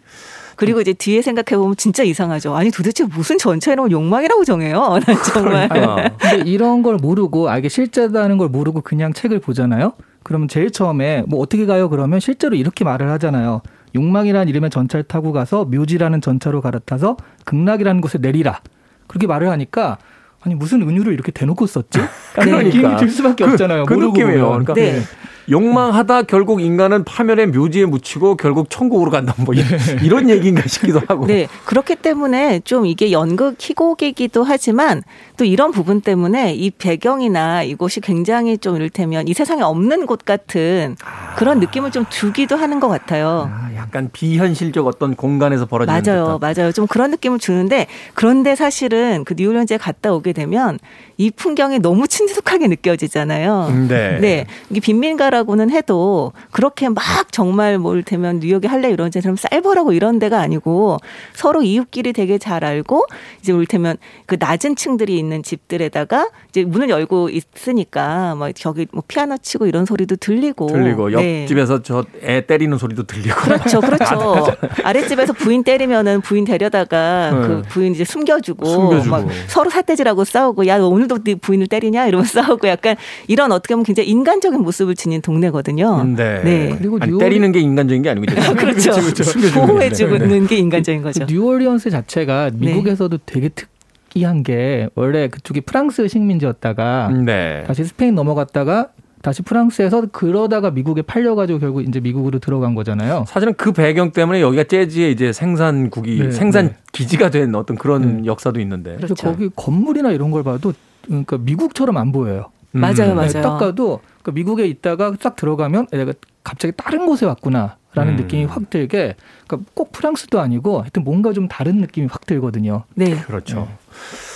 그리고 이제 뒤에 생각해 보면 진짜 이상하죠. 아니 도대체 무슨 전차 이름을 욕망이라고 정해요? 난 정말. 아, 근데 이런 걸 모르고 아 이게 실제다는 걸 모르고 그냥 책을 보잖아요. 그러면 제일 처음에 뭐 어떻게 가요? 그러면 실제로 이렇게 말을 하잖아요. 욕망이라는 이름의 전차를 타고 가서 묘지라는 전차로 갈아타서 극락이라는 곳에 내리라. 그렇게 말을 하니까 아니 무슨 은유를 이렇게 대놓고 썼지? 그러니까. 느낌이 들 수밖에 없잖아요. 그 모르고 느낌이에요. 그러니까 네. 욕망하다 결국 인간은 파멸의 묘지에 묻히고 결국 천국으로 간다 뭐 이- 이런 얘기인가 싶기도 하고. 네. 그렇기 때문에 좀 이게 연극 희곡이기도 하지만 또 이런 부분 때문에 이 배경이나 이곳이 굉장히 좀 이를테면 이 세상에 없는 곳 같은 그런 느낌을 좀 주기도 하는 것 같아요. 아, 약간 비현실적 어떤 공간에서 벌어지는 맞아요, 듯한. 맞아요. 좀 그런 느낌을 주는데 그런데 사실은 그 뉴올리언즈에 갔다 오게 되면 이 풍경이 너무 친숙하게 느껴지잖아요. 음, 네. 네. 이게 빈민가라고는 해도 그렇게 막 정말 뭘 되면 뉴욕의 할레 이런 데처럼 쌀벌하고 이런 데가 아니고 서로 이웃끼리 되게 잘 알고 이제 이를테면 그 낮은 층들이 있는 집들에다가 이제 문을 열고 있으니까 뭐 저기 뭐 피아노 치고 이런 소리도 들리고 들리고 네. 옆집에서 저애 때리는 소리도 들리고. 그렇죠, 그렇죠. 아랫집에서 부인 때리면은 부인 데려다가 네. 그 부인 이제 숨겨주고, 숨겨주고. 막 서로 삿대질하고 싸우고 야너 오늘도 네 부인을 때리냐 이러면서 싸우고 약간 이런 어떻게 보면 굉장히 인간적인 모습을 지닌 동네거든요. 네. 네. 그리고 아니, 뉴욕이- 때리는 게 인간적인 게 아니고 그렇죠. 보호해주는 게 인간적인 그 거죠. 뉴올리언스 자체가 미국에서도 되게 특 이한 게 원래 그쪽이 프랑스 식민지였다가 네. 다시 스페인 넘어갔다가 다시 프랑스에서 그러다가 미국에 팔려가지고 결국 이제 미국으로 들어간 거잖아요. 사실은 그 배경 때문에 여기가 재즈의 이제 생산국이 네, 생산 네. 기지가 된 어떤 그런 네. 역사도 있는데. 그래서 그렇죠. 거기 건물이나 이런 걸 봐도 그러니까 미국처럼 안 보여요. 음. 맞아요, 맞아요. 네, 딱 가도 그러니까 미국에 있다가 딱 들어가면 내가 갑자기 다른 곳에 왔구나 라는 음. 느낌이 확 들게 그러니까 꼭 프랑스도 아니고 하여튼 뭔가 좀 다른 느낌이 확 들거든요. 네. 그렇죠.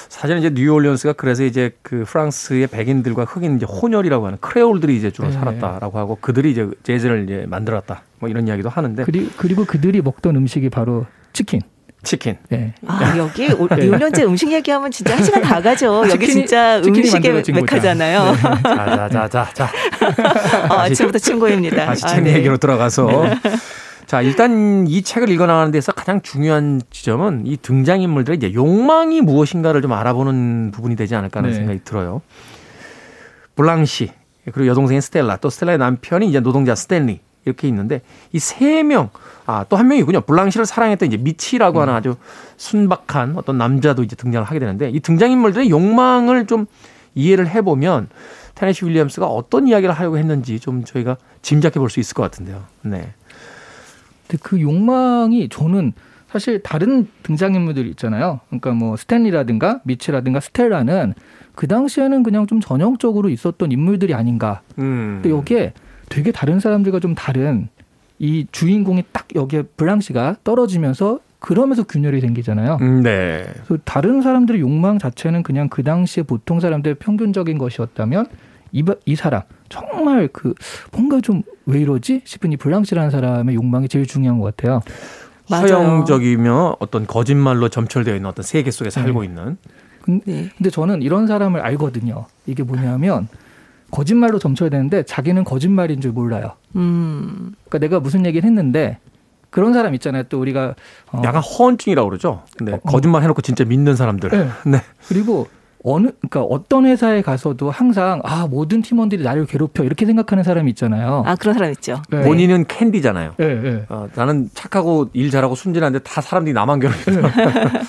사실은 이제 뉴올리언스가 그래서 이제 그 프랑스의 백인들과 흑인 이제 혼혈이라고 하는 크레올들이 이제 주로 네. 살았다라고 하고 그들이 이제 재즈를 이제 만들었다. 뭐 이런 이야기도 하는데. 그리, 그리고 그들이 먹던 음식이 바로 치킨. 치킨. 네. 아, 여기 뉴올리언즈 음식 얘기하면 진짜 한 시간 다 가죠. 여기 치킨이- 진짜 음식의. 메카잖아요. 자, 자, 자, 자, 자. 아, 아침부터 친구입니다. 다시 아, 책 네. 얘기로 들어가서. 자, 일단 이 책을 읽어 나가는 데서 가장 중요한 지점은 이 등장인물들의 이제 욕망이 무엇인가를 좀 알아보는 부분이 되지 않을까 하는 네. 생각이 들어요. 블랑시, 그리고 여동생인 스텔라, 또 스텔라의 남편이 이제 노동자 스탠리 이렇게 있는데 이 세 명, 아, 또 한 명이군요. 블랑시를 사랑했던 이제 미치라고 하는 아주 순박한 어떤 남자도 이제 등장을 하게 되는데 이 등장인물들의 욕망을 좀 이해를 해보면 테네시 윌리엄스가 어떤 이야기를 하려고 했는지 좀 저희가 짐작해 볼 수 있을 것 같은데요. 네. 근데 그 욕망이 저는 사실 다른 등장인물들 있잖아요. 그러니까 뭐 스탠리라든가 미치라든가 스텔라는 그 당시에는 그냥 좀 전형적으로 있었던 인물들이 아닌가. 음. 근데 여기에 되게 다른 사람들과 좀 다른 이 주인공이 딱 여기에 블랑시가 떨어지면서 그러면서 균열이 생기잖아요. 음, 네. 그래서 다른 사람들의 욕망 자체는 그냥 그 당시에 보통 사람들의 평균적인 것이었다면 이, 바- 이 사람 정말 그 뭔가 좀 왜 이러지 싶은 이 블랑시라는 사람의 욕망이 제일 중요한 것 같아요. 서형적이며 어떤 거짓말로 점철되어 있는 어떤 세계 속에 살고 네. 있는. 근- 네. 근데 저는 이런 사람을 알거든요. 이게 뭐냐면 거짓말로 점쳐야 되는데 자기는 거짓말인 줄 몰라요. 음. 그러니까 내가 무슨 얘기를 했는데 그런 사람 있잖아요. 또 우리가 어, 약간 허언증이라고 그러죠. 근데 어, 거짓말 해놓고 진짜 믿는 사람들. 네. 네. 그리고 어느 그러니까 어떤 회사에 가서도 항상 아 모든 팀원들이 나를 괴롭혀 이렇게 생각하는 사람이 있잖아요. 아, 그런 사람 있죠. 네. 본인은 캔디잖아요. 예, 예. 어, 나는 착하고 일 잘하고 순진한데 다 사람들이 나만 괴롭혀.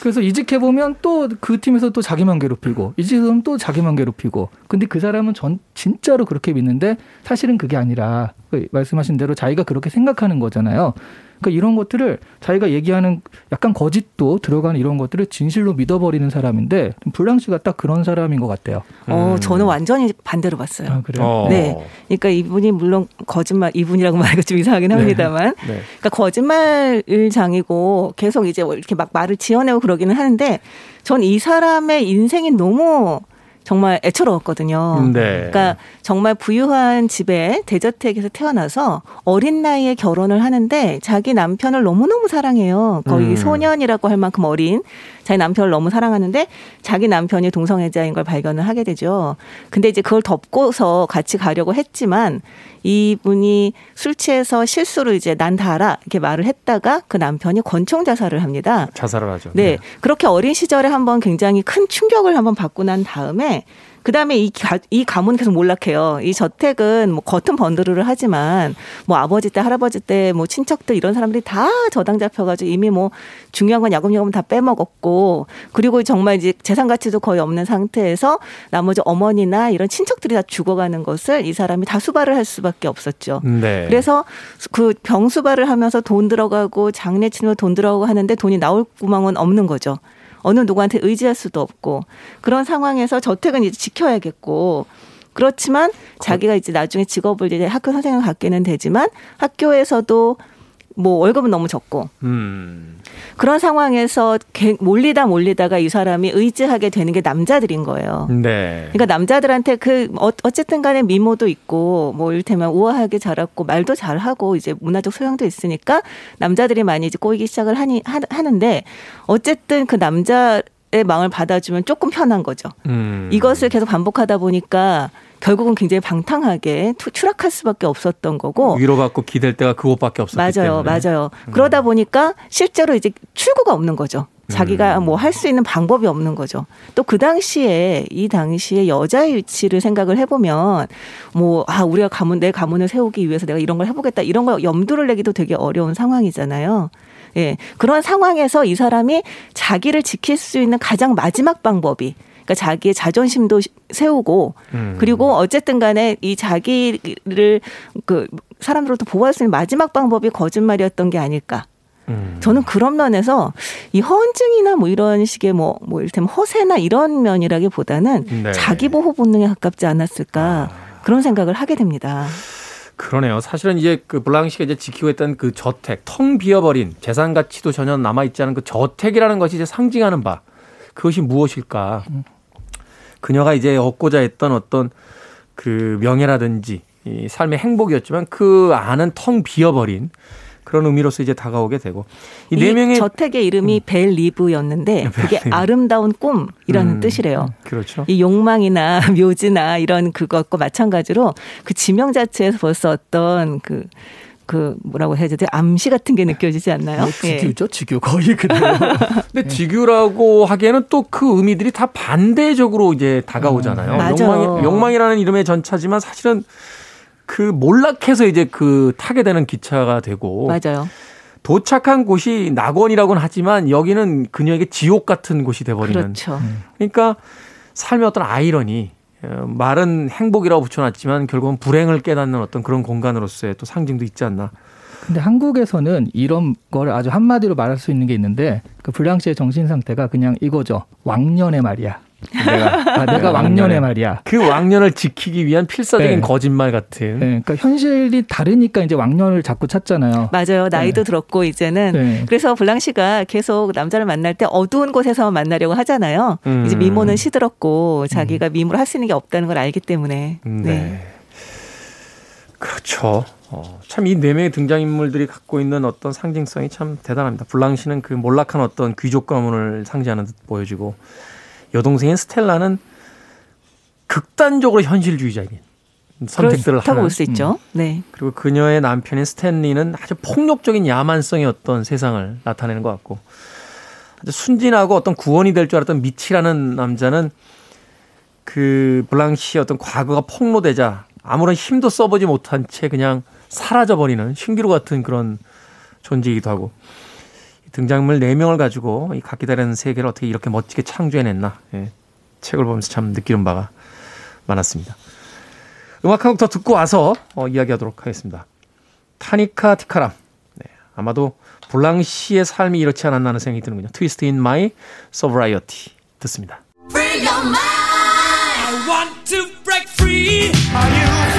그래서 이직해 보면 또 그 팀에서 또 자기만 괴롭히고 이직하면 또 자기만 괴롭히고. 근데 그 사람은 전 진짜로 그렇게 믿는데 사실은 그게 아니라 그 말씀하신 대로 자기가 그렇게 생각하는 거잖아요. 그러니까 이런 것들을 자기가 얘기하는 약간 거짓도 들어가는 이런 것들을 진실로 믿어버리는 사람인데 블랑 씨가 딱 그런 사람인 것 같아요. 어, 음. 저는 완전히 반대로 봤어요. 아, 그래요? 어. 네. 그러니까 이분이 물론 거짓말 이분이라고 말하기가 좀 이상하긴 합니다만 네. 그러니까 거짓말 장이고 계속 이제 뭐 이렇게 막 말을 지어내고 그러기는 하는데 전 이 사람의 인생이 너무 정말 애처로웠거든요. 네. 그러니까 정말 부유한 집에 대저택에서 태어나서 어린 나이에 결혼을 하는데 자기 남편을 너무너무 사랑해요. 거의 음. 소년이라고 할 만큼 어린 자기 남편을 너무 사랑하는데 자기 남편이 동성애자인 걸 발견을 하게 되죠. 근데 이제 그걸 덮고서 같이 가려고 했지만 이분이 술 취해서 실수로 이제 난 다 알아 이렇게 말을 했다가 그 남편이 권총 자살을 합니다. 자살을 하죠. 네. 그렇게 어린 시절에 한번 굉장히 큰 충격을 한번 받고 난 다음에 그다음에 이, 가, 이 가문 계속 몰락해요. 이 저택은 뭐 겉은 번드르르 하지만 뭐 아버지 때 할아버지 때 뭐 친척들 이런 사람들이 다 저당 잡혀가지고 이미 뭐 중요한 건 야금야금 다 빼먹었고 그리고 정말 이제 재산 가치도 거의 없는 상태에서 나머지 어머니나 이런 친척들이 다 죽어가는 것을 이 사람이 다 수발을 할 수밖에 없었죠. 네. 그래서 그 병수발을 하면서 돈 들어가고 장례 치면 돈 들어가고 하는데 돈이 나올 구멍은 없는 거죠. 어느 누구한테 의지할 수도 없고 그런 상황에서 저택은 이제 지켜야겠고 그렇지만 자기가 이제 나중에 직업을 이제 학교 선생을 갖게는 되지만 학교에서도 뭐 월급은 너무 적고 음. 그런 상황에서 개- 몰리다 몰리다가 이 사람이 의지하게 되는 게 남자들인 거예요. 네. 그러니까 남자들한테 그 어- 어쨌든 간에 미모도 있고 뭐 이를테면 우아하게 자랐고 말도 잘하고 이제 문화적 소양도 있으니까 남자들이 많이 이제 꼬이기 시작을 하니 하, 하는데 어쨌든 그 남자의 마음을 받아주면 조금 편한 거죠. 음. 이것을 계속 반복하다 보니까 결국은 굉장히 방탕하게 투- 추락할 수밖에 없었던 거고 위로받고 기댈 데가 그것밖에 없었기 맞아요, 때문에. 맞아요. 그러다 보니까 실제로 이제 출구가 없는 거죠. 자기가 음. 뭐할 수 있는 방법이 없는 거죠. 또 그 당시에 이 당시에 여자의 위치를 생각을 해보면 뭐 아 우리가 가문 내 가문을 세우기 위해서 내가 이런 걸 해보겠다 이런 걸 염두를 내기도 되게 어려운 상황이잖아요. 예 그런 상황에서 이 사람이 자기를 지킬 수 있는 가장 마지막 방법이 그러니까 자기의 자존심도 시- 세우고 음. 그리고 어쨌든 간에 이 자기를 그 사람들로부터 보호할 수 있는 마지막 방법이 거짓말이었던 게 아닐까. 음. 저는 그런 면에서 이 허언증이나 뭐 이런 식의 뭐, 뭐 이를테면 허세나 이런 면이라기 보다는 네. 자기 보호 본능에 가깝지 않았을까 그런 생각을 하게 됩니다. 그러네요. 사실은 이제 그 블랑시가 이제 지키고 있던 그 저택, 텅 비어버린 재산 가치도 전혀 남아 있지 않은 그 저택이라는 것이 이제 상징하는 바 그것이 무엇일까? 그녀가 이제 얻고자 했던 어떤 그 명예라든지 이 삶의 행복이었지만 그 안은 텅 비어버린 그런 의미로서 이제 다가오게 되고 이이네 명의 저택의 이름이 벨리브였는데 그게. 아름다운 꿈이라는 음, 뜻이래요. 그렇죠. 이 욕망이나 묘지나 이런 그것과 마찬가지로 그 지명 자체에서 벌써 어떤 그, 그 뭐라고 해야 되지? 암시 같은 게 느껴지지 않나요? 뭐 예. 직유죠, 직유 거의 그대로. 근데 직유라고 하기에는 또 그 의미들이 다 반대적으로 이제 다가오잖아요. 음, 맞아. 욕망이, 욕망이라는 이름의 전차지만 사실은 그 몰락해서 이제 그 타게 되는 기차가 되고 맞아요. 도착한 곳이 낙원이라고는 하지만 여기는 그녀에게 지옥 같은 곳이 돼버리는. 그렇죠. 그러니까 삶의 어떤 아이러니 어, 말은 행복이라고 붙여놨지만 결국은 불행을 깨닫는 어떤 그런 공간으로서의 또 상징도 있지 않나. 근데 한국에서는 이런 거를 아주 한마디로 말할 수 있는 게 있는데 그 불량시의 정신 상태가 그냥 이거죠. 왕년의 말이야. 내가 아, 내가 왕년의 말이야. 그 왕년을 지키기 위한 필사적인 네. 거짓말 같은. 네, 그러니까 현실이 다르니까 이제 왕년을 자꾸 찾잖아요. 맞아요. 나이도 들었고 이제는 네. 그래서 블랑 씨가 계속 남자를 만날 때 어두운 곳에서 만나려고 하잖아요. 음. 이제 미모는 시들었고 자기가 미모를 할 수 있는 게 없다는 걸 알기 때문에. 네. 네. 그렇죠. 어, 참이 네 명의 등장인물들이 갖고 있는 어떤 상징성이 참 대단합니다. 블랑시는 그 몰락한 어떤 귀족 가문을 상징하는 듯 보여지고 여동생인 스텔라는 극단적으로 현실주의자인 선택들을 그렇다고 하는 볼수 있죠. 네. 그리고 그녀의 남편인 스탠리는 아주 폭력적인 야만성의 어떤 세상을 나타내는 것 같고 아주 순진하고 어떤 구원이 될 줄 알았던 미치라는 남자는 그 블랑시의 어떤 과거가 폭로되자 아무런 힘도 써보지 못한 채 그냥 사라져버리는 신기루 같은 그런 존재이기도 하고 이 등장인물 4명을 가지고 이 각기 다른 세계를 어떻게 이렇게 멋지게 창조해냈나 예, 책을 보면서 참 느끼는 바가 많았습니다. 음악 한 곡 더 듣고 와서 어, 이야기하도록 하겠습니다. 타니타 티카람. 네, 아마도 블랑시의 삶이 이렇지 않았나 하는 생각이 드는군요. Twist in My Sobriety 듣습니다. Free your mind. I want to break free. Are you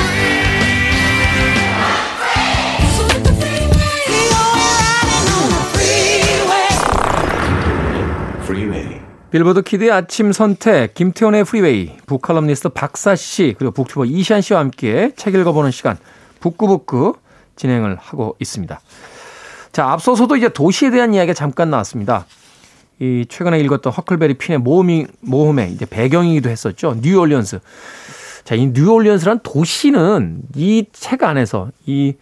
빌보드 키드의 아침 선택, 김태훈의 프리웨이, 북칼럼니스트 박사 씨, 그리고 북튜버 이시한 씨와 함께 책 읽어보는 시간, 북구북구 진행을 하고 있습니다. 자, 앞서서도 이제 도시에 대한 이야기가 잠깐 나왔습니다. 이 최근에 읽었던 허클베리 핀의 모험이, 모험의 이제 배경이기도 했었죠. 뉴올리언스. 자, 이 뉴올리언스란 도시는 이 책 안에서 이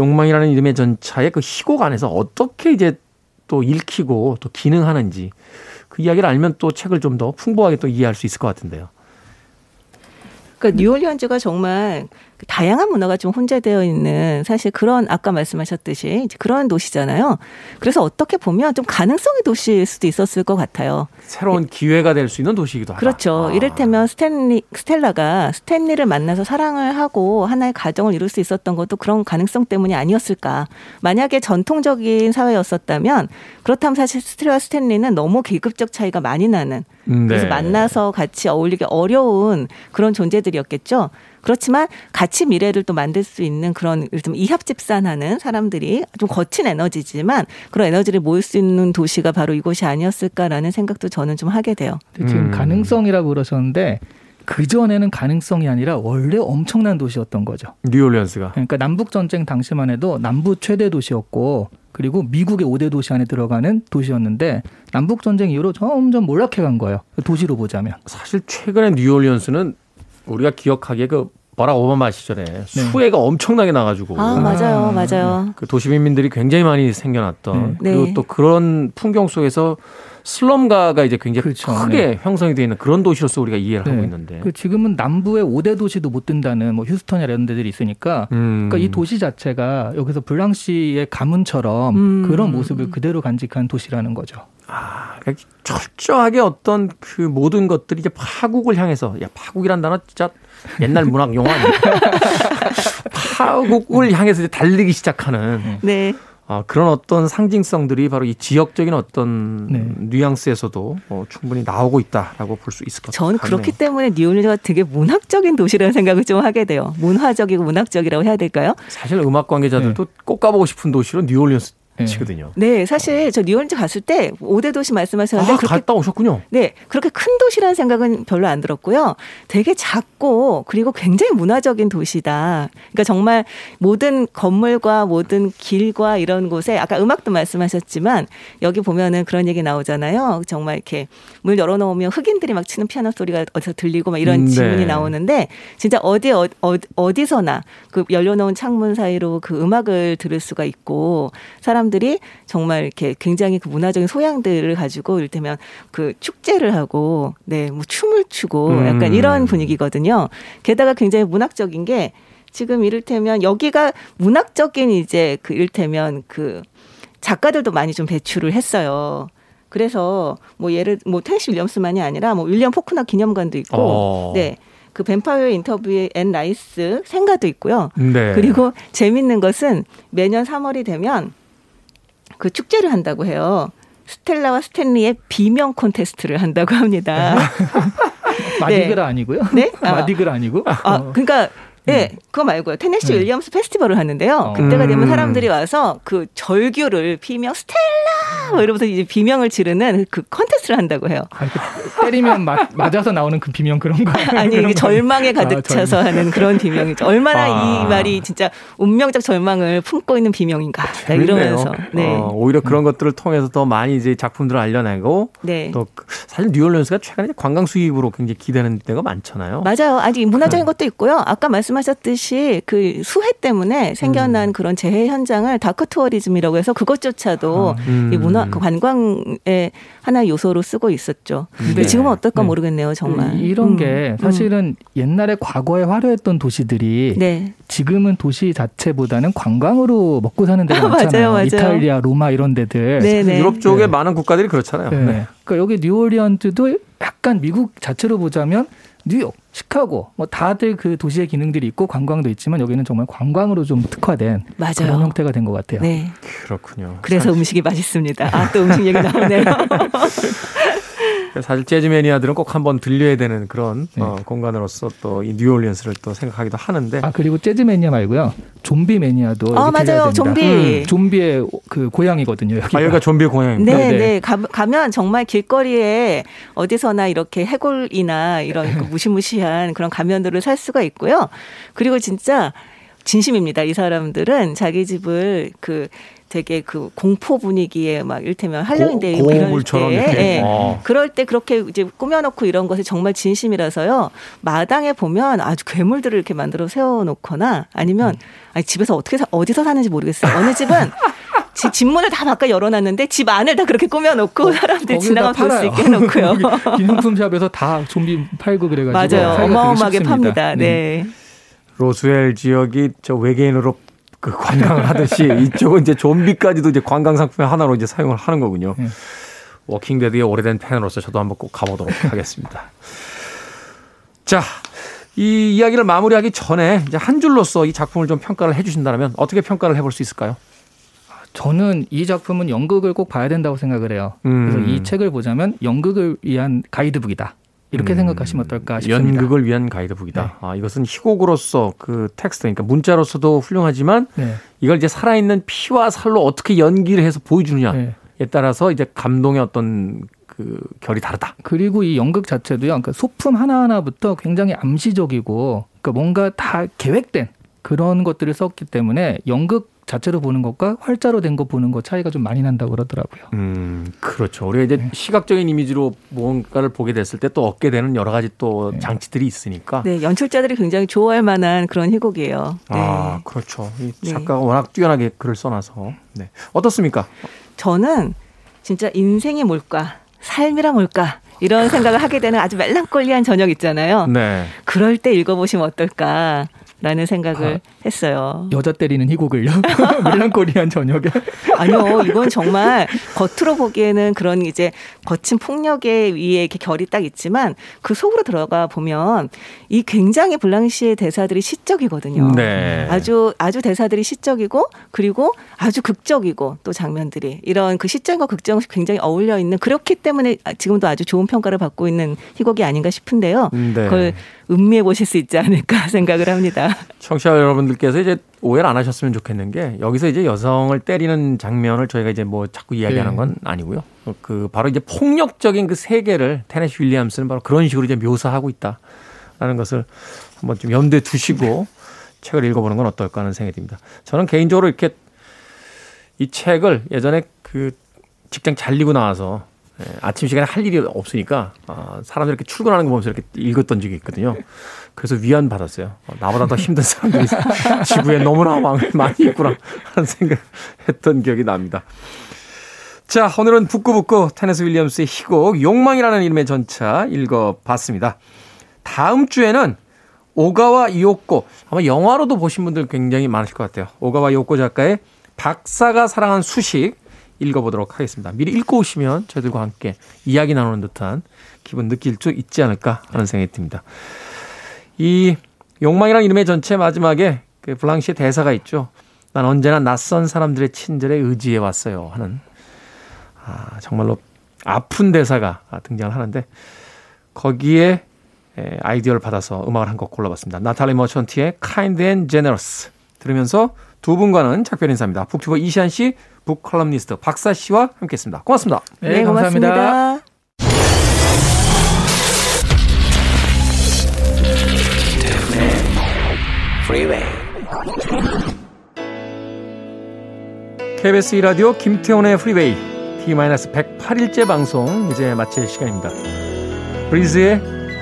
욕망이라는 이름의 전차의 그 희곡 안에서 어떻게 이제 또 읽히고 또 기능하는지 그 이야기를 알면 또 책을 좀 더 풍부하게 또 이해할 수 있을 것 같은데요. 그러니까 뉴올리언즈가 정말 그 다양한 문화가 좀 혼재되어 있는 사실 그런 아까 말씀하셨듯이 이제 그런 도시잖아요. 그래서 어떻게 보면 좀 가능성의 도시일 수도 있었을 것 같아요. 새로운 기회가 될 수 있는 도시이기도 하다. 그렇죠. 아. 이를테면 스탠리, 스텔라가 스탠리를 만나서 사랑을 하고 하나의 가정을 이룰 수 있었던 것도 그런 가능성 때문이 아니었을까. 만약에 전통적인 사회였었다면 그렇다면 사실 스텔라와 스탠리는 너무 계급적 차이가 많이 나는 음, 네. 그래서 만나서 같이 어울리기 어려운 그런 존재들이었겠죠. 그렇지만 같이 미래를 또 만들 수 있는 그런 요즘 이합집산하는 사람들이 좀 거친 에너지지만 그런 에너지를 모을 수 있는 도시가 바로 이곳이 아니었을까라는 생각도 저는 좀 하게 돼요. 지금 음. 가능성이라고 그러셨는데 그 전에는 가능성이 아니라 원래 엄청난 도시였던 거죠. 뉴올리언스가 그러니까 남북 전쟁 당시만 해도 남부 최대 도시였고 그리고 미국의 5대 도시 안에 들어가는 도시였는데 남북 전쟁 이후로 점점 몰락해 간 거예요. 도시로 보자면. 사실 최근에 뉴올리언스는 우리가 기억하기에 그 바락 오바마 시절에 수해가 엄청나게 나가지고 네. 아, 맞아요. 맞아요. 그 도시 민들이 굉장히 많이 생겨났던 네. 그리고 네. 또 그런 풍경 속에서 슬럼가가 이제 굉장히 그렇죠. 크게 네. 형성이 되어 있는 그런 도시로서 우리가 이해를 하고 네. 있는데 그 지금은 남부의 5대 도시도 못 든다는 뭐 휴스턴이나 이런 데들이 있으니까 음. 그러니까 이 도시 자체가 여기서 블랑시의 가문처럼 음. 그런 모습을 그대로 간직한 도시라는 거죠. 아, 철저하게 어떤 그 모든 것들이 이제 파국을 향해서 야 파국이란 단어 진짜 옛날 문학 용어 아니야? 파국을 향해서 이제 달리기 시작하는 네. 아, 그런 어떤 상징성들이 바로 이 지역적인 어떤 네. 뉘앙스에서도 어, 충분히 나오고 있다라고 볼 수 있을 것 같아요. 전 그렇기 때문에 뉴올리언즈가 되게 문학적인 도시라는 생각을 좀 하게 돼요. 문화적이고 문학적이라고 해야 될까요? 사실 음악 관계자들도 꼭 가보고 싶은 도시로 뉴올리언스 네. 치거든요. 네, 사실 저 뉴올리언즈 갔을 때 5대 도시 말씀하셨는데 아, 그렇게 갔다 오셨군요. 네, 그렇게 큰 도시라는 생각은 별로 안 들었고요. 되게 작고 그리고 굉장히 문화적인 도시다. 그러니까 정말 모든 건물과 모든 길과 이런 곳에 아까 음악도 말씀하셨지만 여기 보면은 그런 얘기 나오잖아요. 정말 이렇게 문 열어놓으면 흑인들이 막 치는 피아노 소리가 어디서 들리고 막 이런 음, 네. 질문이 나오는데 진짜 어디 어, 어, 디서나 그 열려놓은 창문 사이로 그 음악을 들을 수가 있고 사람 들이 정말 이렇게 굉장히 그 문화적인 소양들을 가지고 이를테면 그 축제를 하고 네, 뭐 춤을 추고 약간 음. 이런 분위기거든요. 게다가 굉장히 문학적인 게 지금 이를테면 여기가 문학적인 이제 그 이를테면 그 작가들도 많이 좀 배출을 했어요. 그래서 뭐 예를 뭐 테니시 윌리엄스만이 아니라 뭐 윌리엄 포크너 기념관도 있고 어. 네. 그 뱀파이어 인터뷰에 앤 라이스 생가도 있고요. 네. 그리고 재밌는 것은 매년 3월이 되면 그 축제를 한다고 해요. 스텔라와 스탠리의 비명 콘테스트를 한다고 합니다. 마디그라 아니고요? 네? 아. 마디그라 아니고? 아, 어. 그러니까 예, 그거 말고요. 테네시 네. 윌리엄스 페스티벌을 하는데요. 어. 그때가 되면 음. 사람들이 와서 그 절규를 비명 스텔라 뭐 이러면서 이제 비명을 지르는 그 컨테스트를 한다고 해요. 아, 이렇게 때리면 맞, 맞아서 나오는 그 비명 그런 거 아니 이게 절망에 가득 아, 차서 하는 그런 비명이죠. 얼마나 아. 이 말이 진짜 운명적 절망을 품고 있는 비명인가 네, 이러면서 네. 어, 오히려 그런 것들을 통해서 더 많이 이제 작품들을 알려내고 네. 또 그- 사실 뉴올리언스가 최근에 관광 수입으로 굉장히 기대는 데가 많잖아요. 맞아요. 아직 네. 문화적인 것도 있고요. 아까 말씀 하셨듯이 그 수해 때문에 음. 생겨난 그런 재해 현장을 다크 투어리즘이라고 해서 그것조차도 음. 이 문화 그 관광의 하나의 요소로 쓰고 있었죠. 근데 네. 지금은 어떨까 네. 모르겠네요, 정말. 이- 이런 음. 게 사실은 옛날에 과거에 화려했던 도시들이 네. 지금은 도시 자체보다는 관광으로 먹고 사는 데가 맞아요, 많잖아요. 맞아요. 이탈리아, 로마 이런 데들. 네, 네. 유럽 쪽에 네. 많은 국가들이 그렇잖아요. 네. 네. 그러니까 여기 뉴올리언즈도 약간 미국 자체로 보자면 뉴욕, 시카고 뭐 다들 그 도시의 기능들이 있고 관광도 있지만 여기는 정말 관광으로 좀 특화된 맞아요. 그런 형태가 된 것 같아요. 네. 그렇군요. 그래서 음식이 맛있습니다. 아, 또 음식 얘기 나오네요. 사실 재즈 매니아들은 꼭 한번 들려야 되는 그런 네. 어, 공간으로서 또 이 뉴올리언스를 또 생각하기도 하는데 아 그리고 재즈 매니아 말고요. 좀비 매니아도 아, 맞아요. 됩니다. 좀비. 음, 좀비의 그 고향이거든요. 여기가. 아, 여기가 좀비의 고향입니다. 네, 네. 네. 가, 가면 정말 길거리에 어디서나 이렇게 해골이나 이런 그 무시무시한 그런 가면들을 살 수가 있고요. 그리고 진짜 진심입니다. 이 사람들은 자기 집을 그 되게 그 공포 분위기에 막 일테면 할로윈데이 고- 이럴 고물처럼 때. 예. 어. 그럴 때 그렇게 이제 꾸며놓고 이런 것에 정말 진심이라서요. 마당에 보면 아주 괴물들을 이렇게 만들어 세워놓거나 아니면 음. 아니 집에서 어떻게 사, 어디서 사는지 모르겠어요. 어느 집은 집, 집 문을 다 바꿔 열어놨는데 집 안을 다 그렇게 꾸며놓고 사람들이 거기다 지나가면 볼수 팔아요. 있게 해놓고요. 기념품샵에서 다 좀비 팔고 그래가지고 맞아요. 어마어마하게. 팝니다. 네. 로스웰 지역이 저 외계인으로 그 관광을 하듯이 이쪽은 이제 좀비까지도 이제 관광 상품의 하나로 이제 사용을 하는 거군요. 네. 워킹데드의 오래된 팬으로서 저도 한번 꼭 가보도록 하겠습니다. 자, 이 이야기를 마무리하기 전에 이제 한 줄로서 이 작품을 좀 평가를 해주신다면 어떻게 평가를 해볼 수 있을까요? 저는 이 작품은 연극을 꼭 봐야 된다고 생각을 해요. 음. 그래서 이 책을 보자면 연극을 위한 가이드북이다. 이렇게 음, 생각하시면 어떨까 싶습니다. 연극을 위한 가이드북이다. 아, 이것은 희곡으로서 그 텍스트, 그러니까 문자로서도 훌륭하지만 네. 이걸 이제 살아있는 피와 살로 어떻게 연기를 해서 보여주느냐에 네. 따라서 이제 감동의 어떤 그 결이 다르다. 그리고 이 연극 자체도요. 그러니까 소품 하나하나부터 굉장히 암시적이고 그러니까 뭔가 다 계획된 그런 것들을 썼기 때문에 연극 자체로 보는 것과 활자로 된 거 보는 것 차이가 좀 많이 난다고 그러더라고요. 음, 그렇죠. 우리가 이제 시각적인 이미지로 뭔가를 보게 됐을 때 또 얻게 되는 여러 가지 또 장치들이 있으니까. 네, 연출자들이 굉장히 좋아할 만한 그런 희곡이에요. 네. 아, 그렇죠. 이 네. 작가가 워낙 뛰어나게 글을 써놔서. 네. 어떻습니까? 저는 진짜 인생이 뭘까, 삶이란 뭘까 이런 생각을 하게 되는 아주 멜랑콜리한 저녁 있잖아요. 네. 그럴 때 읽어보시면 어떨까 라는 생각을 아. 했어요. 여자 때리는 희곡을요. 멜랑콜리한 저녁에. 아니요, 이건 정말 겉으로 보기에는 그런 이제 거친 폭력에 위에 이렇게 결이 딱 있지만 그 속으로 들어가 보면 이 굉장히 블랑시의 대사들이 시적이거든요. 네. 아주 아주 대사들이 시적이고 그리고 아주 극적이고 또 장면들이 이런 그 시적과 극적이 굉장히 어울려 있는 그렇기 때문에 지금도 아주 좋은 평가를 받고 있는 희곡이 아닌가 싶은데요. 네. 그걸 음미해 보실 수 있지 않을까 생각을 합니다. 청취자 여러분들께서 이제 오해를 안 하셨으면 좋겠는 게 여기서 이제 여성을 때리는 장면을 저희가 이제 뭐 자꾸 이야기하는 네. 건 아니고요. 그 바로 이제 폭력적인 그 세계를 테네시 윌리엄스는 바로 그런 식으로 이제 묘사하고 있다라는 것을 한번 좀 염두에 두시고 책을 읽어보는 건 어떨까 하는 생각이 듭니다. 저는 개인적으로 이렇게 이 책을 예전에 그 직장 잘리고 나와서 예, 아침 시간에 할 일이 없으니까 아, 사람들 이렇게 출근하는 거 보면서 이렇게 읽었던 적이 있거든요. 그래서 위안 받았어요. 어, 나보다 더 힘든 사람들이 지구에 너무나 많- 많이 있구나 하는 생각했던 기억이 납니다. 자, 오늘은 북구북구 테네스 윌리엄스의 희곡 욕망이라는 이름의 전차 읽어봤습니다. 다음 주에는 오가와 이오코 아마 영화로도 보신 분들 굉장히 많으실 것 같아요. 오가와 이오코 작가의 박사가 사랑한 수식 읽어보도록 하겠습니다. 미리 읽고 오시면 저희들과 함께 이야기 나누는 듯한 기분 느낄 수 있지 않을까 하는 생각이 듭니다. 이 욕망이라는 이름의 전체 마지막에 그 블랑시의 대사가 있죠. 난 언제나 낯선 사람들의 친절에 의지해 왔어요 하는 아, 정말로 아픈 대사가 등장을 하는데 거기에 에, 아이디어를 받아서 음악을 한 곡 골라봤습니다. 나탈리 머천티의 Kind and Generous 들으면서 두 분과는 작별 인사입니다. 북튜버 이시안 씨, 북 컬럼니스트 박사 씨와 함께했습니다. 고맙습니다. 네, 감사합니다. 고맙습니다. Freeway. KBS 2라디오 김태훈의 프리웨이 T-108일째 방송 이제 마칠 시간입니다. 브리즈의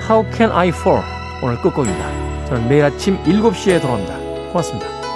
How Can I Fall 오늘 끝곡입니다. 저는 내일 아침 7시에 돌아옵니다. 고맙습니다.